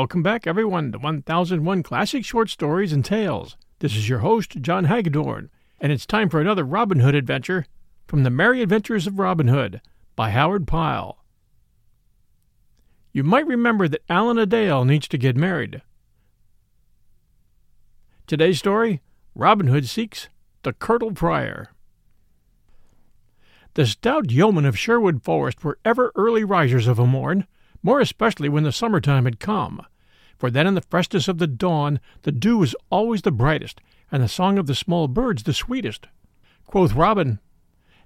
Welcome back, everyone, to 1001 Classic Short Stories and Tales. This is your host, John Hagedorn, and it's time for another Robin Hood adventure from The Merry Adventures of Robin Hood by Howard Pyle. You might remember that Alan a Dale needs to get married. Today's story Robin Hood seeks the Curtal Friar. The stout yeomen of Sherwood Forest were ever early risers of a morn more especially when the summer time had come. For then in the freshness of the dawn the dew was always the brightest, and the song of the small birds the sweetest. Quoth Robin,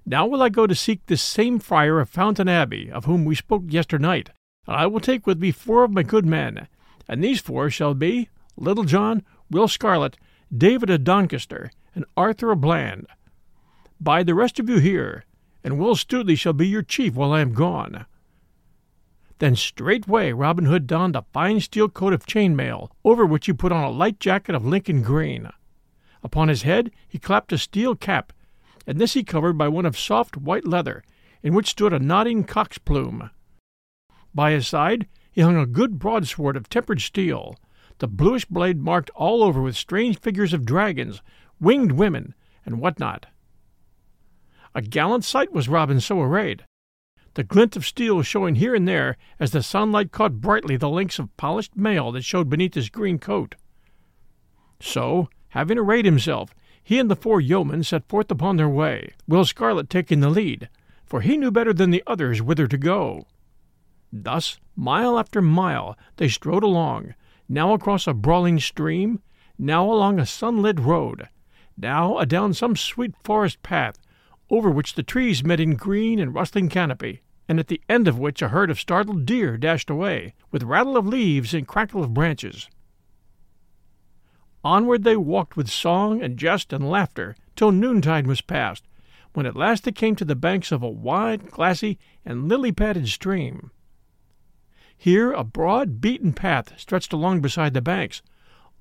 Now will I go to seek this same friar of Fountain Abbey, of whom we spoke yesternight, and I will take with me four of my good men, and these four shall be Little John, Will Scarlet, David of Doncaster, and Arthur of Bland. Bide the rest of you here, and Will Stutely shall be your chief while I am gone. Then straightway Robin Hood donned a fine steel coat of chain mail, over which he put on a light jacket of Lincoln green. Upon his head he clapped a steel cap, and this he covered by one of soft white leather, in which stood a nodding cock's plume. By his side he hung a good broadsword of tempered steel, the bluish blade marked all over with strange figures of dragons, winged women, and what not. A gallant sight was Robin so arrayed, the glint of steel showing here and there as the sunlight caught brightly the links of polished mail that showed beneath his green coat. So, having arrayed himself, he and the four yeomen set forth upon their way, Will Scarlet taking the lead, for he knew better than the others whither to go. Thus, mile after mile, they strode along, now across a brawling stream, now along a sunlit road, now adown some sweet forest path, over which the trees met in green and rustling canopy and at the end of which a herd of startled deer dashed away, with rattle of leaves and crackle of branches. Onward they walked with song and jest and laughter till noontide was past, when at last they came to the banks of a wide, glassy, and lily padded stream. Here a broad, beaten path stretched along beside the banks,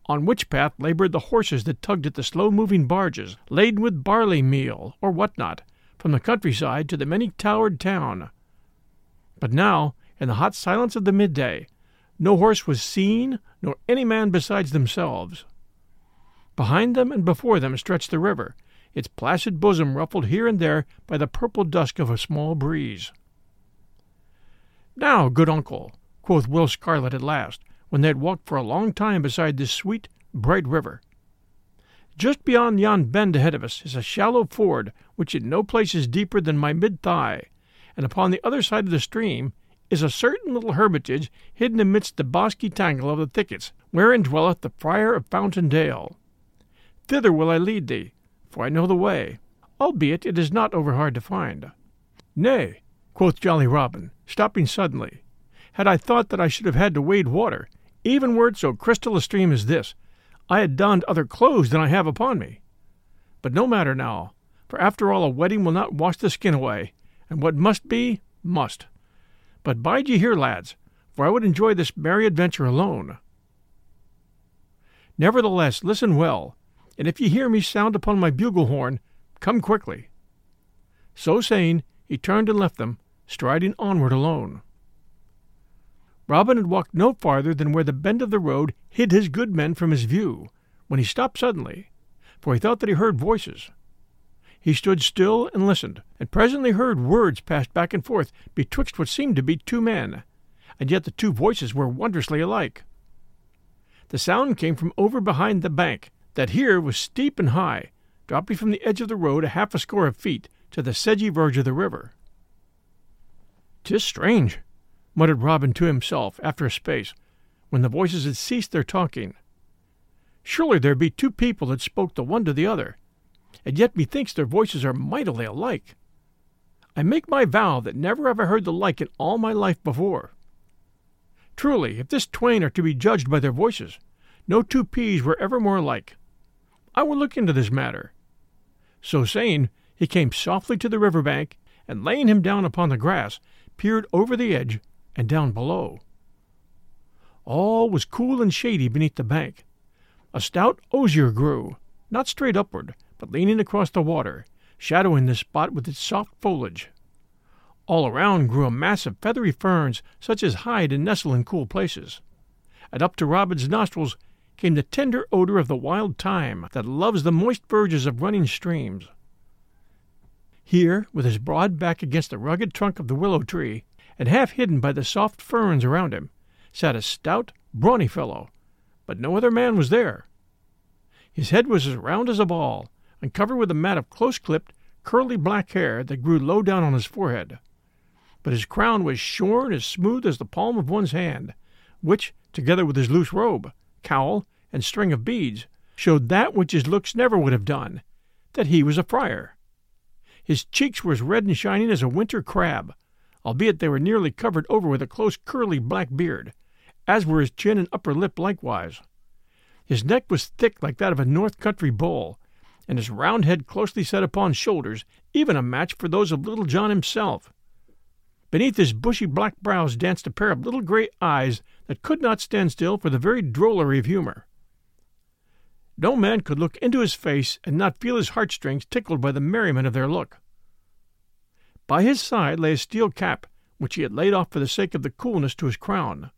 on which path labored the horses that tugged at the slow moving barges, laden with barley meal or what not, from the countryside to the many towered town. But now, in the hot silence of the midday, no horse was seen, nor any man besides themselves. Behind them and before them stretched the river, its placid bosom ruffled here and there by the purple dusk of a small breeze. Now, good uncle, quoth Will Scarlet at last, when they had walked for a long time beside this sweet, bright river. Just beyond yon bend ahead of us is a shallow ford which in no place is deeper than my mid thigh, and upon the other side of the stream is a certain little hermitage hidden amidst the bosky tangle of the thickets, wherein dwelleth the Friar of Fountain Dale. Thither will I lead thee, for I know the way, albeit it is not over hard to find. Nay, quoth jolly Robin, stopping suddenly, had I thought that I should have had to wade water, even were it so crystal a stream as this, I had donned other clothes than I have upon me. But no matter now, for after all a wetting will not wash the skin away, and what must be, must. But bide ye here, lads, for I would enjoy this merry adventure alone. Nevertheless, listen well, and if ye hear me sound upon my bugle horn, come quickly. So saying, he turned and left them, striding onward alone. Robin had walked no farther than where the bend of the road hid his good men from his view, when he stopped suddenly, for he thought that he heard voices. He stood still and listened, and presently heard words passed back and forth betwixt what seemed to be two men, and yet the two voices were wondrously alike. The sound came from over behind the bank, that here was steep and high, dropping from the edge of the road a half a score of feet to the sedgy verge of the river. "'Tis strange," muttered Robin to himself after a space, when the voices had ceased their talking. "Surely there be two people that spoke the one to the other, and yet methinks their voices are mightily alike. I make my vow that never have I heard the like in all my life before. Truly, if this twain are to be judged by their voices, no two peas were ever more alike. I will look into this matter. So saying, he came softly to the river bank, and laying him down upon the grass, peered over the edge and down below. All was cool and shady beneath the bank. A stout osier grew, not straight upward, leaning across the water, shadowing the spot with its soft foliage. All around grew a mass of feathery ferns such as hide and nestle in cool places. And up to Robin's nostrils came the tender odor of the wild thyme that loves the moist verges of running streams. Here, with his broad back against the rugged trunk of the willow tree, and half hidden by the soft ferns around him, sat a stout, brawny fellow, but no other man was there. His head was as round as a ball, and covered with a mat of close clipped, curly black hair that grew low down on his forehead. But his crown was shorn as smooth as the palm of one's hand, which, together with his loose robe, cowl, and string of beads, showed that which his looks never would have done, that he was a friar. His cheeks were as red and shining as a winter crab, albeit they were nearly covered over with a close curly black beard, as were his chin and upper lip likewise. His neck was thick like that of a north country bull, and his round head closely set upon shoulders, even a match for those of Little John himself. Beneath his bushy black brows danced a pair of little gray eyes that could not stand still for the very drollery of humor. No man could look into his face and not feel his heartstrings tickled by the merriment of their look. By his side lay a steel cap, which he had laid off for the sake of the coolness to his crown.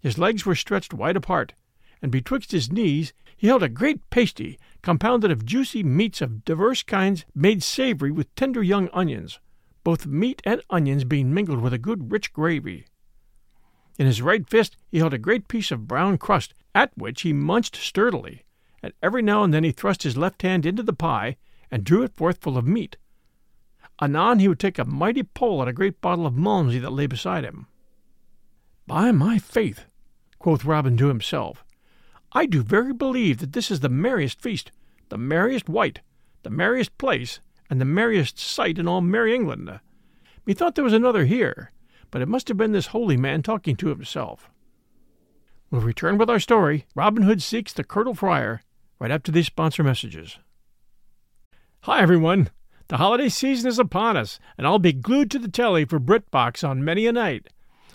His legs were stretched wide apart, and betwixt his knees he held a great pasty compounded of juicy meats of divers kinds made savory with tender young onions, both meat and onions being mingled with a good rich gravy. In his right fist he held a great piece of brown crust, at which he munched sturdily, and every now and then he thrust his left hand into the pie and drew it forth full of meat. Anon he would take a mighty pull at a great bottle of Malmsey that lay beside him. By my faith, quoth Robin to himself, I do very believe that this is the merriest feast, the merriest wight, the merriest place, and the merriest sight in all merry England. Methought there was another here, but it must have been this holy man talking to himself. We'll return with our story, Robin Hood Seeks the Curtal Friar, right after these sponsor messages. Hi, everyone. The holiday season is upon us, and I'll be glued to the telly for BritBox on many a night.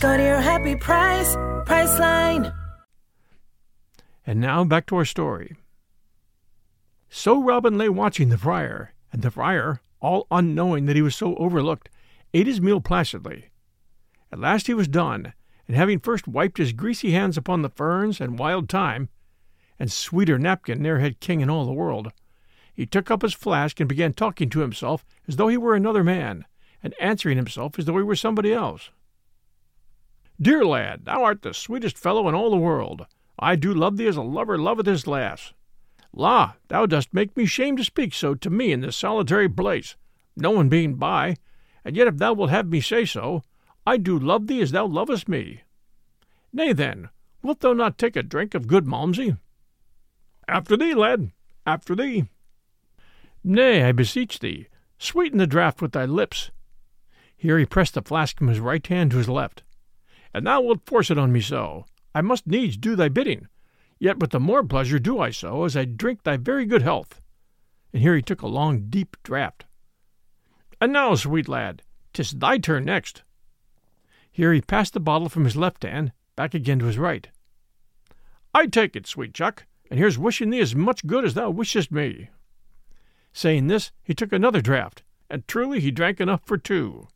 Go to your happy price, Priceline. And now back to our story. So Robin lay watching the friar, and the friar, all unknowing that he was so overlooked, ate his meal placidly. At last he was done, and having first wiped his greasy hands upon the ferns and wild thyme, and sweeter napkin ne'er had king in all the world, he took up his flask and began talking to himself as though he were another man, and answering himself as though he were somebody else. Dear lad, thou art the sweetest fellow in all the world. I do love thee as a lover loveth his lass. La, thou dost make me shame to speak so to me in this solitary place, no one being by, and yet if thou wilt have me say so, I do love thee as thou lovest me. Nay, then, wilt thou not take a drink of good Malmsey? After thee, lad, after thee. Nay, I beseech thee, sweeten the draught with thy lips. Here he pressed the flask from his right hand to his left. And thou wilt force it on me so. I must needs do thy bidding. Yet with the more pleasure do I so, as I drink thy very good health. And here he took a long, deep draught. And now, sweet lad, 'tis thy turn next. Here he passed the bottle from his left hand back again to his right. I take it, sweet chuck, and here's wishing thee as much good as thou wishest me. Saying this, he took another draught, and truly he drank enough for two.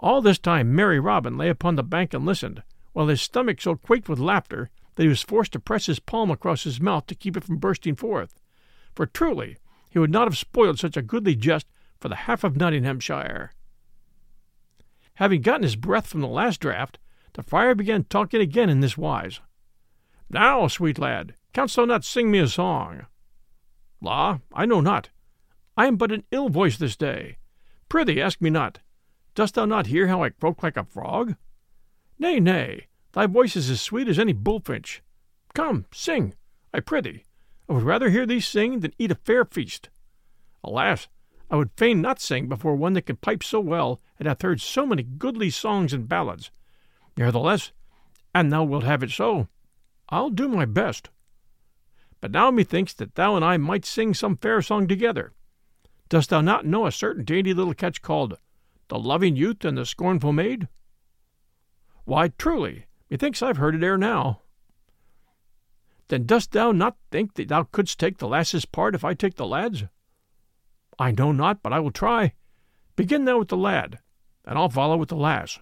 All this time merry Robin lay upon the bank and listened, while his stomach so quaked with laughter that he was forced to press his palm across his mouth to keep it from bursting forth. For truly he would not have spoiled such a goodly jest for the half of Nottinghamshire. Having gotten his breath from the last draught, the friar began talking again in this wise. Now, sweet lad, canst thou not sing me a song? La, I know not. I am but an ill voice this day. Prithee, ask me not. Dost thou not hear how I croak like a frog? Nay, nay, Thy voice is as sweet as any bullfinch. Come, sing, I prithee. I would rather hear thee sing than eat a fair feast. Alas, I would fain not sing before one that can pipe so well and hath heard so many goodly songs and ballads. Nevertheless, an thou wilt have it so, I'll do my best. But now methinks that thou and I might sing some fair song together. Dost thou not know a certain dainty little catch called The Loving Youth and the Scornful Maid? Why, truly, Methinks I've heard it ere now. Then dost thou not think that thou couldst take the lass's part if I take the lad's? I know not, but I will try. Begin thou with the lad, and I'll follow with the lass.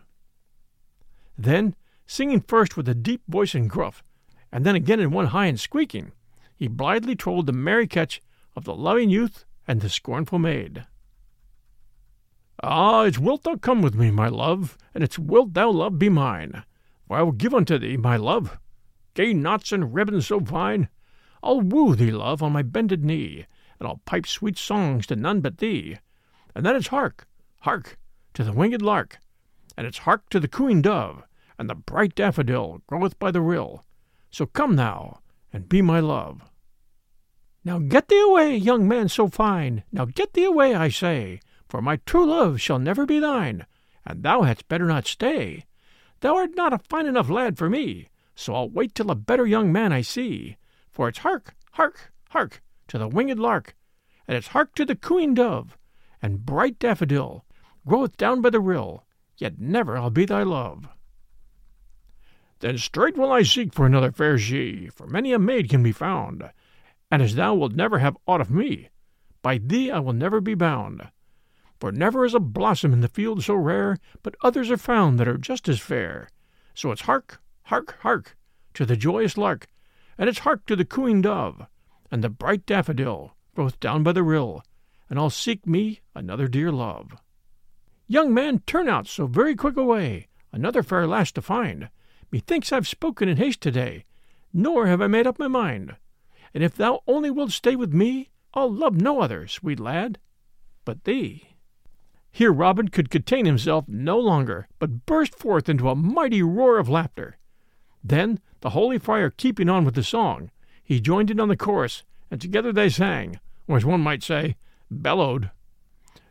Then, singing first with a deep voice and gruff, and then again in one high and squeaking, he blithely trolled the merry catch of the loving youth and the scornful maid. Ah, it's wilt thou come with me, my love, and it's wilt thou, love, be mine. For I will give unto thee, my love, gay knots and ribbons so fine. I'll woo thee, love, on my bended knee, and I'll pipe sweet songs to none but thee. And then it's hark, hark, to the winged lark, and it's hark to the cooing dove, and the bright daffodil groweth by the rill. So come thou, and be my love. Now get thee away, young man so fine, now get thee away, I say, for my true love shall never be thine, and thou hadst better not stay. Thou art not a fine enough lad for me, so I'll wait till a better young man I see. For it's hark, hark, hark to the winged lark, and it's hark to the cooing dove, and bright daffodil groweth down by the rill, yet never I'll be thy love. Then straight will I seek for another fair she, for many a maid can be found, and as thou wilt never have aught of me, by thee I will never be bound. For never is a blossom in the field so rare, but others are found that are just as fair. So it's hark, hark, hark, to the joyous lark, and it's hark to the cooing dove, and the bright daffodil both down by the rill, and I'll seek me another dear love. Young man, turn out so very quick away, another fair lass to find. Methinks I've spoken in haste today, nor have I made up my mind. And if thou only wilt stay with me, I'll love no other, sweet lad, but thee. Here Robin could contain himself no longer, but burst forth into a mighty roar of laughter. Then, the holy friar keeping on with the song, he joined in on the chorus, and together they sang, or as one might say, bellowed.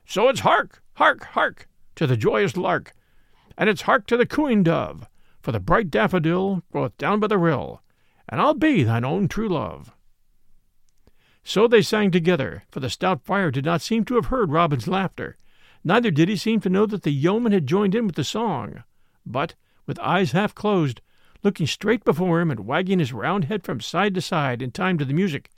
So it's hark, hark, hark, to the joyous lark, and it's hark to the cooing dove, for the bright daffodil groweth down by the rill, and I'll be thine own true love. So they sang together, for the stout friar did not seem to have heard Robin's laughter, neither did he seem to know that the yeoman had joined in with the song. But, with eyes half closed, looking straight before him and wagging his round head from side to side in time to the music,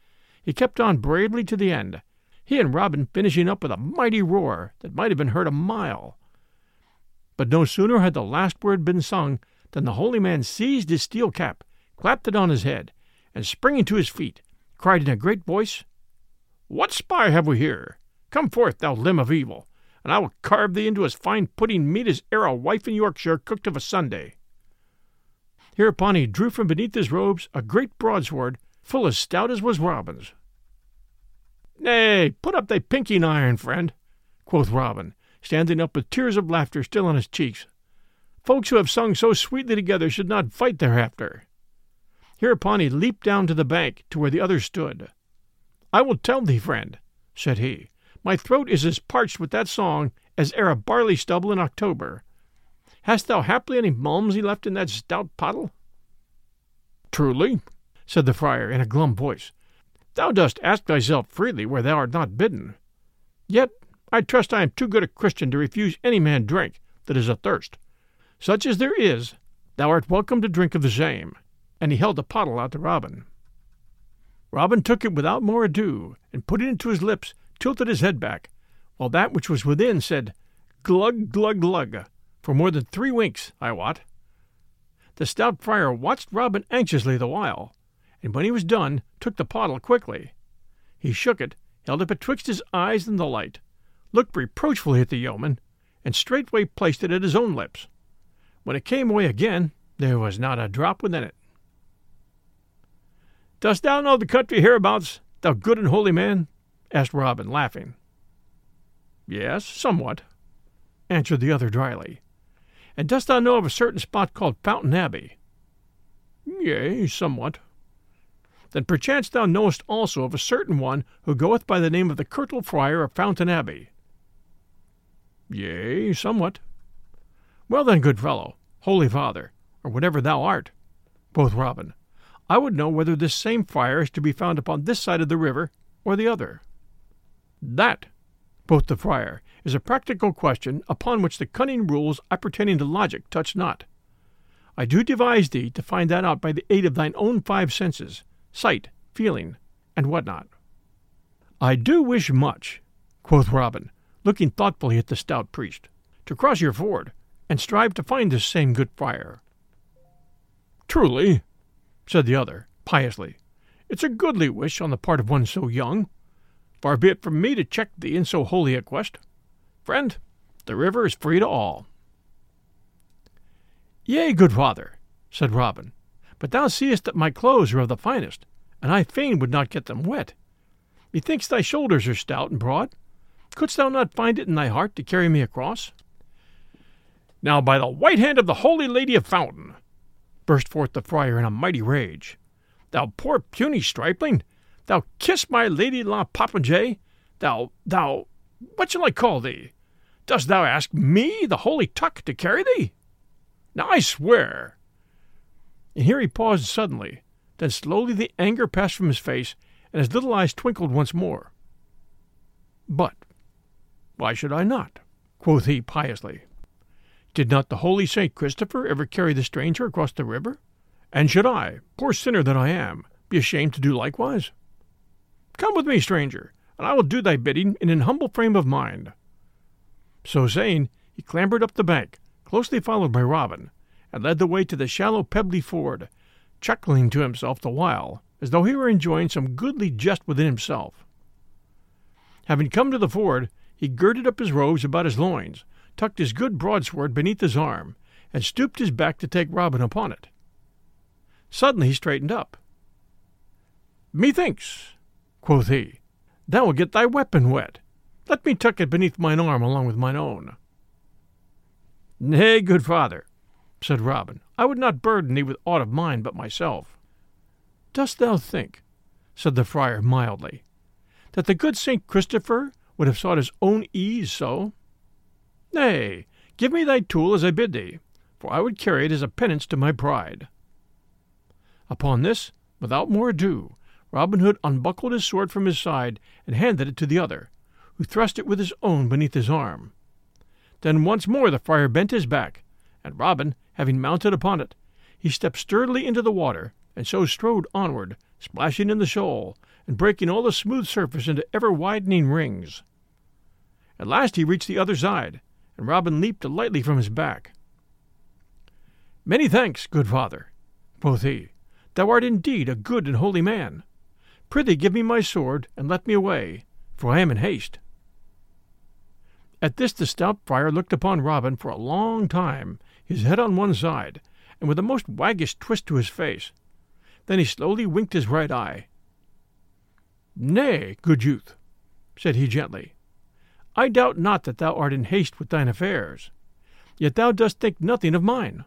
he kept on bravely to the end, he and Robin finishing up with a mighty roar that might have been heard a mile. But no sooner had the last word been sung than the holy man seized his steel cap, clapped it on his head, and springing to his feet, cried in a great voice, What spy have we here? Come forth, thou limb of evil, and I will carve thee into as fine pudding meat as e'er a wife in Yorkshire cooked of a Sunday. Hereupon he drew from beneath his robes a great broadsword, full as stout as was Robin's. Nay, put up thy pinking iron, friend, quoth Robin, standing up with tears of laughter still on his cheeks. Folks who have sung so sweetly together should not fight thereafter. Hereupon he leaped down to the bank to where the others stood. I will tell thee, friend, said he, my throat is as parched with that song as e'er a barley stubble in October. Hast thou haply any malmsey left in that stout pottle? Truly, said the friar in a glum voice, thou dost ask thyself freely where thou art not bidden. Yet I trust I am too good a Christian to refuse any man drink that is athirst. Such as there is, thou art welcome to drink of the same. And he held the pottle out to Robin. Robin took it without more ado, and putting it to his lips, tilted his head back, while that which was within said, Glug, glug, glug, for more than three winks, I wot. The stout friar watched Robin anxiously the while, and when he was done, took the pottle quickly. He shook it, held it betwixt his eyes and the light, looked reproachfully at the yeoman, and straightway placed it at his own lips. When it came away again, there was not a drop within it. Dost thou know the country hereabouts, thou good and holy man? Asked Robin, laughing. Yes, somewhat, answered the other dryly. And dost thou know of a certain spot called Fountain Abbey? Yea, somewhat. Then perchance thou knowest also of a certain one who goeth by the name of the Curtal Friar of Fountain Abbey. Yea, somewhat. Well then, good fellow, holy father, or whatever thou art, quoth Robin, I would know whether this same friar is to be found upon this side of the river or the other. That, quoth the friar, is a practical question upon which the cunning rules appertaining to logic touch not. I do devise thee to find that out by the aid of thine own five senses, sight, feeling, and what not. I do wish much, quoth Robin, looking thoughtfully at the stout priest, to cross your ford, and strive to find this same good friar. Truly, said the other, piously, it's a goodly wish on the part of one so young. Far be it from me to check thee in so holy a quest. Friend, the river is free to all. Yea, good father, said Robin, but thou seest that my clothes are of the finest, and I fain would not get them wet. Methinks thy shoulders are stout and broad. Couldst thou not find it in thy heart to carry me across? Now, by the white hand of the Holy Lady of Fountain, burst forth the friar in a mighty rage, thou poor puny stripling, thou kiss my lady la popinjay, thou, thou, what shall I call thee? Dost thou ask me, the holy tuck, to carry thee? Now I swear. And here he paused suddenly. Then slowly the anger passed from his face, and his little eyes twinkled once more. But why should I not? quoth he piously. Did not the holy Saint Christopher ever carry the stranger across the river? And should I, poor sinner that I am, be ashamed to do likewise? Come with me, stranger, and I will do thy bidding in an humble frame of mind. So saying, he clambered up the bank, closely followed by Robin, and led the way to the shallow pebbly ford, chuckling to himself the while, as though he were enjoying some goodly jest within himself. Having come to the ford, he girded up his robes about his loins, tucked his good broadsword beneath his arm, and stooped his back to take Robin upon it. Suddenly he straightened up. Methinks, quoth he, thou wilt get thy weapon wet. Let me tuck it beneath mine arm along with mine own. Nay, good father, said Robin, I would not burden thee with aught of mine but myself. Dost thou think, said the friar mildly, that the good Saint Christopher would have sought his own ease so? Nay, give me thy tool as I bid thee, for I would carry it as a penance to my pride. Upon this, without more ado, Robin Hood unbuckled his sword from his side and handed it to the other, who thrust it with his own beneath his arm. Then once more the friar bent his back, and Robin, having mounted upon it, he stepped sturdily into the water, and so strode onward, splashing in the shoal, and breaking all the smooth surface into ever widening rings. At last he reached the other side, and Robin leaped lightly from his back. Many thanks, good father, quoth he. Thou art indeed a good and holy man. Prithee give me my sword, and let me away, for I am in haste. At this the stout friar looked upon Robin for a long time, his head on one side, and with a most waggish twist to his face. Then he slowly winked his right eye. Nay, good youth, said he gently, I doubt not that thou art in haste with thine affairs, yet thou dost think nothing of mine.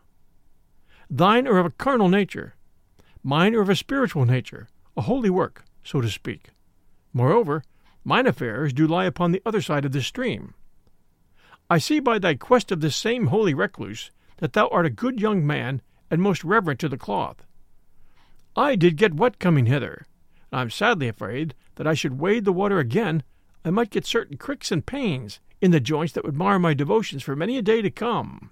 Thine are of a carnal nature, mine are of a spiritual nature, a holy work, so to speak. Moreover, mine affairs do lie upon the other side of the stream. I see by thy quest of this same holy recluse that thou art a good young man and most reverent to the cloth. I did get wet coming hither, and I am sadly afraid that I should wade the water again, I might get certain cricks and pains in the joints that would mar my devotions for many a day to come.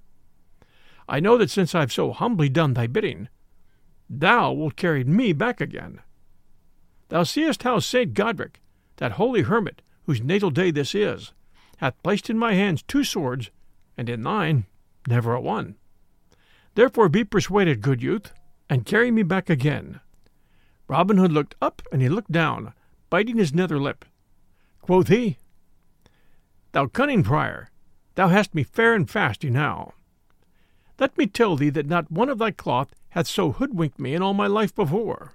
I know that since I've so humbly done thy bidding, thou wilt carry me back again. Thou seest how Saint Godric, that holy hermit whose natal day this is, hath placed in my hands two swords, and in thine never a one. Therefore be persuaded, good youth, and carry me back again. Robin Hood looked up and he looked down, biting his nether lip. Quoth he, Thou cunning prior, thou hast me fair and fast enow. Let me tell thee that not one of thy cloth hath so hoodwinked me in all my life before.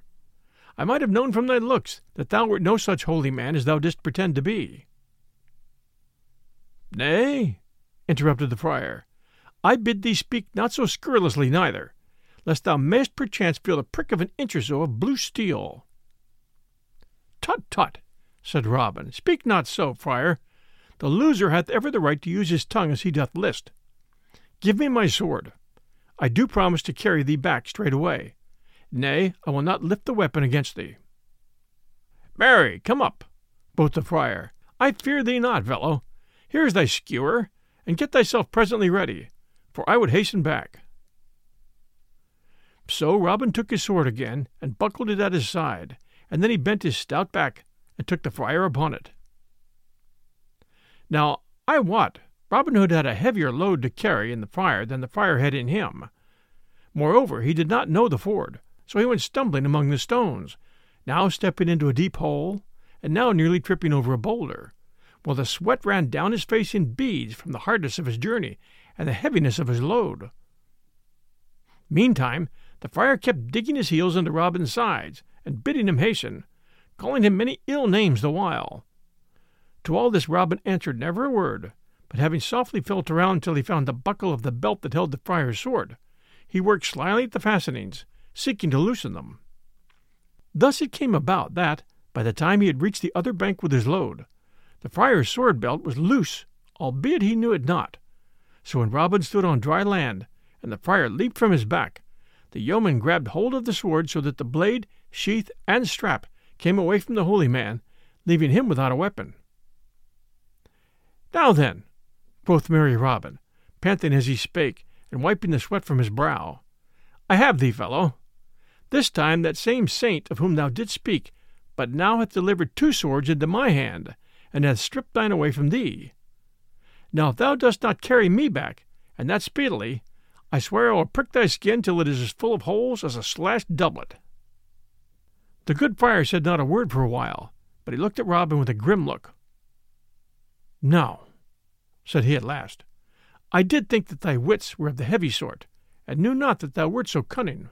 I might have known from thy looks that thou wert no such holy man as thou didst pretend to be. Nay, interrupted the friar, I bid thee speak not so scurrilously neither, lest thou mayst perchance feel the prick of an inch or so of blue steel. Tut, tut, said Robin, speak not so, friar. The loser hath ever the right to use his tongue as he doth list. Give me my sword. I do promise to carry thee back straightway. Nay, I will not lift the weapon against thee. Marry, come up, quoth the friar. I fear thee not, fellow. Here is thy skewer, and get thyself presently ready, for I would hasten back. So Robin took his sword again, and buckled it at his side, and then he bent his stout back, and took the friar upon it. Now, I wot, Robin Hood had a heavier load to carry in the friar than the friar had in him. Moreover, he did not know the ford, so he went stumbling among the stones, now stepping into a deep hole, and now nearly tripping over a boulder, while the sweat ran down his face in beads from the hardness of his journey and the heaviness of his load. Meantime, the friar kept digging his heels into Robin's sides, and bidding him hasten, calling him many ill names the while. To all this Robin answered never a word, but having softly felt around till he found the buckle of the belt that held the friar's sword, he worked slyly at the fastenings, seeking to loosen them. Thus it came about that, by the time he had reached the other bank with his load, the friar's sword belt was loose, albeit he knew it not. So when Robin stood on dry land, and the friar leaped from his back, the yeoman grabbed hold of the sword so that the blade, sheath, and strap came away from the holy man, leaving him without a weapon. Now then, quoth merry Robin, panting as he spake, and wiping the sweat from his brow, I have thee, fellow. This time that same saint of whom thou didst speak, but now hath delivered two swords into my hand, and hath stripped thine away from thee. Now if thou dost not carry me back, and that speedily, I swear I will prick thy skin till it is as full of holes as a slashed doublet. The good friar said not a word for a while, but he looked at Robin with a grim look. Now, said he at last, I did think that thy wits were of the heavy sort, and knew not that thou wert so cunning.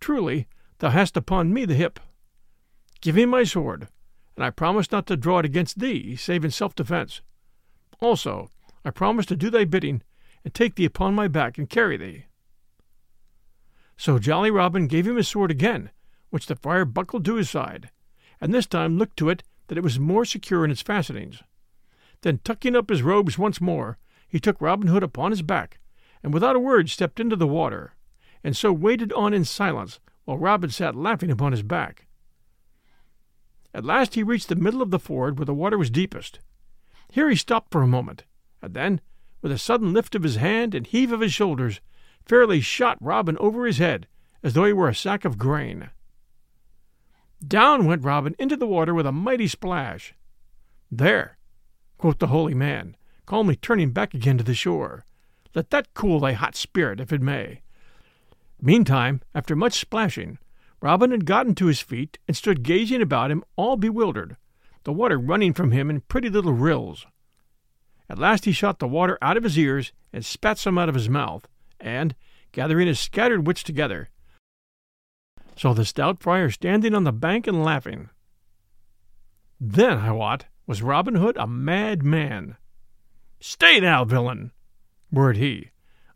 Truly, thou hast upon me the hip. Give me my sword, and I promise not to draw it against thee, save in self defence. Also, I promise to do thy bidding and take thee upon my back and carry thee. So Jolly Robin gave him his sword again, which the friar buckled to his side, and this time looked to it that it was more secure in its fastenings. Then tucking up his robes once more, he took Robin Hood upon his back, and without a word stepped into the water, and so waited on in silence while Robin sat laughing upon his back. At last he reached the middle of the ford where the water was deepest. Here he stopped for a moment, and then, with a sudden lift of his hand and heave of his shoulders, fairly shot Robin over his head as though he were a sack of grain. Down went Robin into the water with a mighty splash. There, quoth the holy man, calmly turning back again to the shore, let that cool thy hot spirit, if it may. Meantime, after much splashing, Robin had gotten to his feet and stood gazing about him, all bewildered, the water running from him in pretty little rills. At last he shot the water out of his ears and spat some out of his mouth, and, gathering his scattered wits together, saw the stout friar standing on the bank and laughing. Then, I wot, was Robin Hood a mad man. Stay thou, villain, roared he.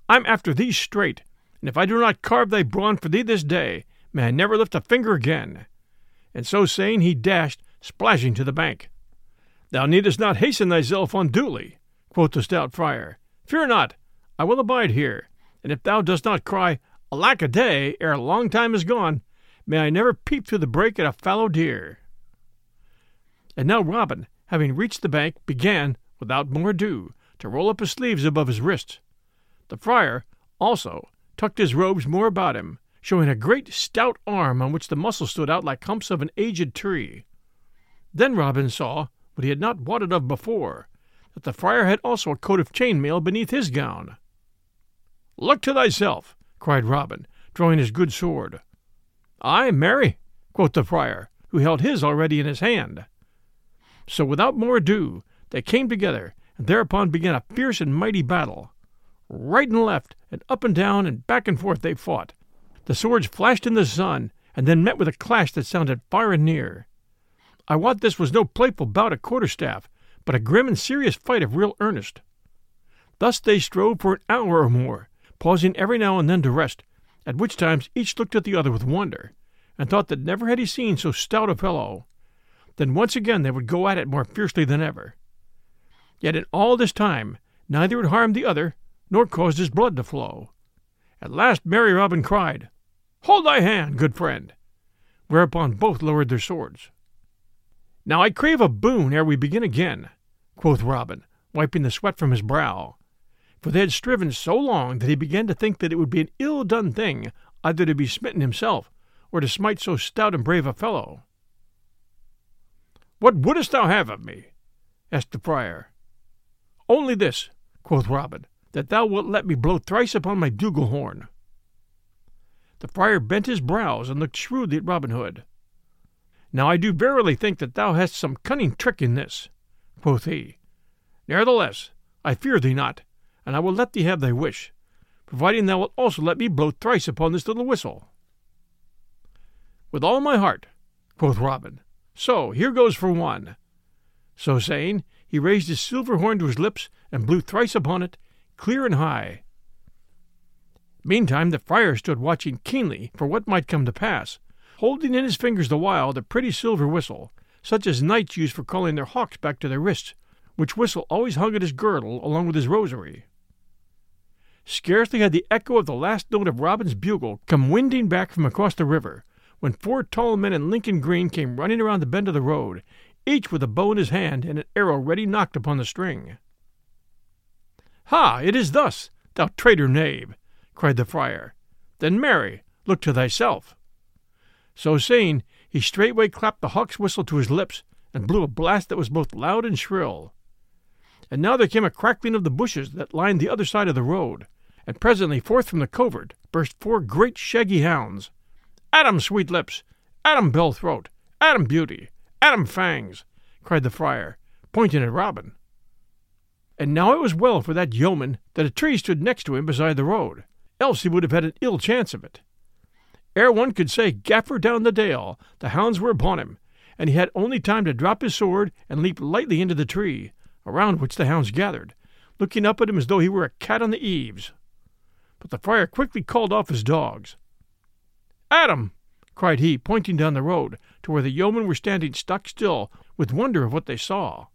I'm after thee straight, and if I do not carve thy brawn for thee this day, may I never lift a finger again. And so saying, he dashed, splashing to the bank. Thou needest not hasten thyself unduly, quoth the stout friar. Fear not, I will abide here, and if thou dost not cry, Alack a day, ere a long time is gone, may I never peep through the break at a fallow deer. And now Robin, having reached the bank, began, without more ado, to roll up his sleeves above his wrists. The friar, also, tucked his robes more about him, showing a great stout arm on which the muscles stood out like humps of an aged tree. Then Robin saw, what he had not wotted of before, that the friar had also a coat of chain mail beneath his gown. Look to thyself, cried Robin, drawing his good sword. Ay, marry, quoth the friar, who held his already in his hand. So without more ado they came together, and thereupon began a fierce and mighty battle. Right and left, and up and down, and back and forth they fought. The swords flashed in the sun, and then met with a clash that sounded far and near. I wot this was no playful bout at quarterstaff, but a grim and serious fight of real earnest. Thus they strove for an hour or more, pausing every now and then to rest, at which times each looked at the other with wonder, and thought that never had he seen so stout a fellow. Then once again they would go at it more fiercely than ever. Yet in all this time neither had harmed the other, nor caused his blood to flow. At last merry Robin cried, Hold thy hand, good friend! Whereupon both lowered their swords. Now I crave a boon ere we begin again, quoth Robin, wiping the sweat from his brow. For they had striven so long that he began to think that it would be an ill done thing either to be smitten himself or to smite so stout and brave a fellow. What wouldst thou have of me? asked the friar. Only this, quoth Robin, that thou wilt let me blow thrice upon my bugle horn. The friar bent his brows and looked shrewdly at Robin Hood. Now I do verily think that thou hast some cunning trick in this, quoth he. Nevertheless, I fear thee not, and I will let thee have thy wish, providing thou wilt also let me blow thrice upon this little whistle. With all my heart, quoth Robin. So here goes for one. So saying, he raised his silver horn to his lips and blew thrice upon it, clear and high. Meantime the friar stood watching keenly for what might come to pass, holding in his fingers the while the pretty silver whistle, such as knights use for calling their hawks back to their wrists, which whistle always hung at his girdle along with his rosary. Scarcely had the echo of the last note of Robin's bugle come winding back from across the river, when four tall men in Lincoln green came running around the bend of the road, each with a bow in his hand and an arrow ready nocked upon the string. Ha! It is thus, thou traitor knave! cried the friar. Then, marry, look to thyself. So saying, he straightway clapped the hawk's whistle to his lips and blew a blast that was both loud and shrill. And now there came a crackling of the bushes that lined the other side of the road, and presently forth from the covert burst four great shaggy hounds. Adam Sweetlips! Adam Bellthroat! Adam Beauty! Adam Fangs! cried the friar, pointing at Robin. And now it was well for that yeoman that a tree stood next to him beside the road, else he would have had an ill chance of it. Ere one could say Gaffer down the dale, the hounds were upon him, and he had only time to drop his sword and leap lightly into the tree, around which the hounds gathered, looking up at him as though he were a cat on the eaves. But the friar quickly called off his dogs. Adam! cried he, pointing down the road to where the yeomen were standing stock still with wonder of what they saw.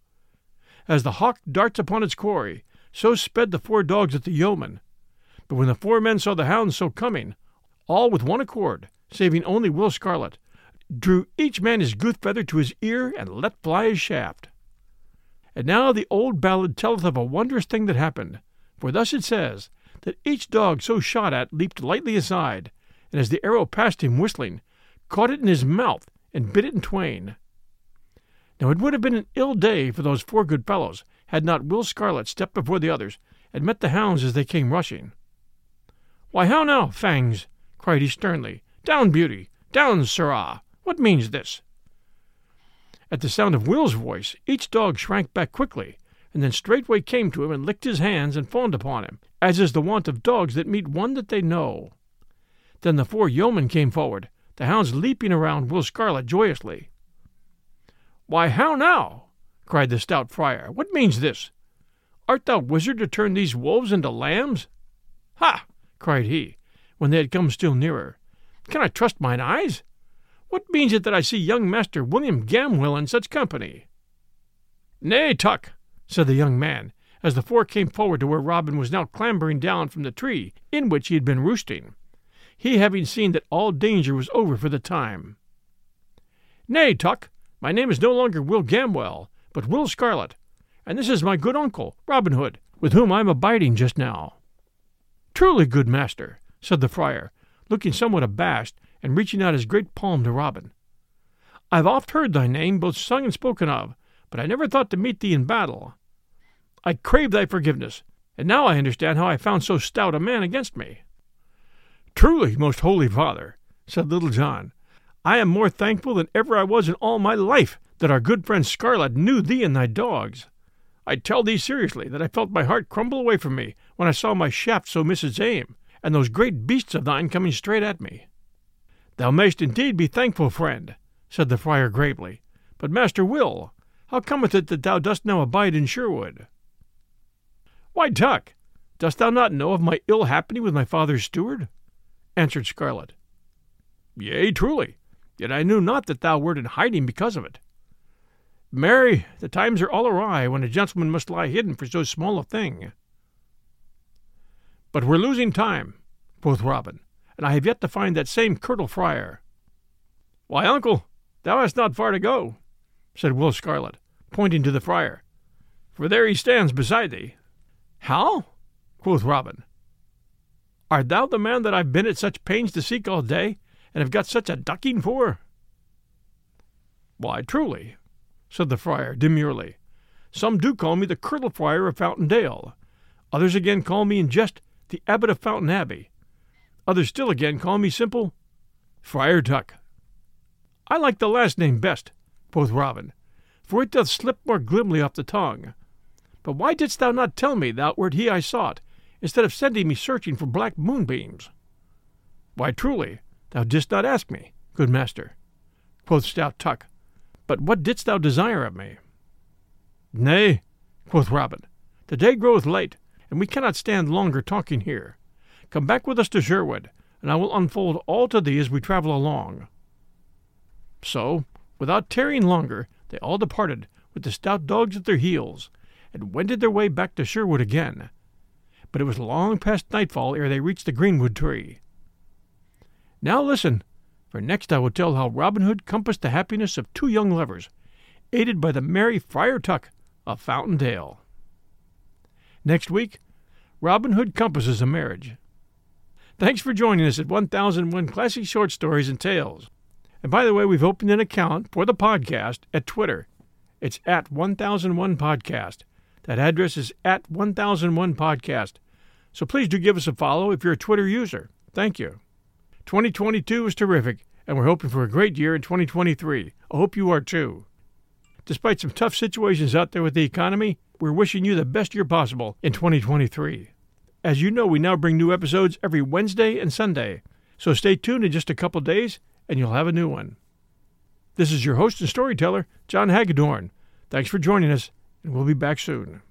As the hawk darts upon its quarry, so sped the four dogs at the yeoman. But when the four men saw the hounds so coming, all with one accord, saving only Will Scarlet, drew each man his goose feather to his ear, and let fly his shaft. And now the old ballad telleth of a wondrous thing that happened, for thus it says, that each dog so shot at leaped lightly aside, and as the arrow passed him whistling, caught it in his mouth and bit it in twain. Now it would have been an ill day for those four good fellows had not Will Scarlet stepped before the others and met the hounds as they came rushing. Why, how now, Fangs? cried he sternly. Down, Beauty! Down, sirrah! What means this? At the sound of Will's voice, each dog shrank back quickly, and then straightway came to him and licked his hands and fawned upon him, as is the wont of dogs that meet one that they know. Then the four yeomen came forward, the hounds leaping around Will Scarlet joyously. Why, how now? cried the stout friar. What means this? Art thou wizard to turn these wolves into lambs? Ha! cried he, when they had come still nearer. Can I trust mine eyes? What means it that I see young Master William Gamwell in such company? Nay, Tuck, said the young man, as the four came forward to where Robin was now clambering down from the tree in which he had been roosting, he having seen that all danger was over for the time. Nay, Tuck, my name is no longer Will Gamwell, but Will Scarlet, and this is my good uncle, Robin Hood, with whom I am abiding just now. Truly, good master, said the friar, looking somewhat abashed and reaching out his great palm to Robin. I've oft heard thy name both sung and spoken of, but I never thought to meet thee in battle. I crave thy forgiveness, and now I understand how I found so stout a man against me. Truly, most holy father, said Little John, I am more thankful than ever I was in all my life that our good friend Scarlet knew thee and thy dogs. I tell thee seriously that I felt my heart crumble away from me when I saw my shaft so miss its aim, and those great beasts of thine coming straight at me. Thou mayst indeed be thankful, friend, said the friar gravely. But, Master Will, how cometh it that thou dost now abide in Sherwood? Why, Tuck, dost thou not know of my ill happening with my father's steward? answered Scarlet. Yea, truly, yet I knew not that thou wert in hiding because of it. Marry, the times are all awry when a gentleman must lie hidden for so small a thing. But we're losing time, quoth Robin, and I have yet to find that same Curtal Friar. Why, uncle, thou hast not far to go, said Will Scarlet, pointing to the friar, for there he stands beside thee. How? quoth Robin. Art thou the man that I've been at such pains to seek all day, and have got such a ducking for? Why, truly, said the friar demurely. Some do call me the Curtal Friar of Fountain Dale. Others again call me in jest the Abbot of Fountain Abbey. Others still again call me simple Friar Tuck. I like the last name best, quoth Robin, for it doth slip more glibly off the tongue. But why didst thou not tell me thou wert he I sought, instead of sending me searching for black moonbeams? Why, truly, thou didst not ask me, good master, quoth stout Tuck. But what didst thou desire of me? Nay, quoth Robin, the day groweth late, and we cannot stand longer talking here. Come back with us to Sherwood, and I will unfold all to thee as we travel along. So, without tarrying longer, they all departed, with the stout dogs at their heels, and wended their way back to Sherwood again. But it was long past nightfall ere they reached the greenwood tree. Now listen, for next I will tell how Robin Hood compassed the happiness of two young lovers, aided by the merry Friar Tuck of Fountain Dale. Next week, Robin Hood compasses a marriage. Thanks for joining us at 1001 Classic Short Stories and Tales. And by the way, we've opened an account for the podcast at Twitter. It's at 1001 Podcast. That address is at 1001 Podcast. So please do give us a follow if you're a Twitter user. Thank you. 2022 was terrific, and we're hoping for a great year in 2023. I hope you are too. Despite some tough situations out there with the economy, we're wishing you the best year possible in 2023. As you know, we now bring new episodes every Wednesday and Sunday, so stay tuned in just a couple days and you'll have a new one. This is your host and storyteller, John Hagedorn. Thanks for joining us, and we'll be back soon.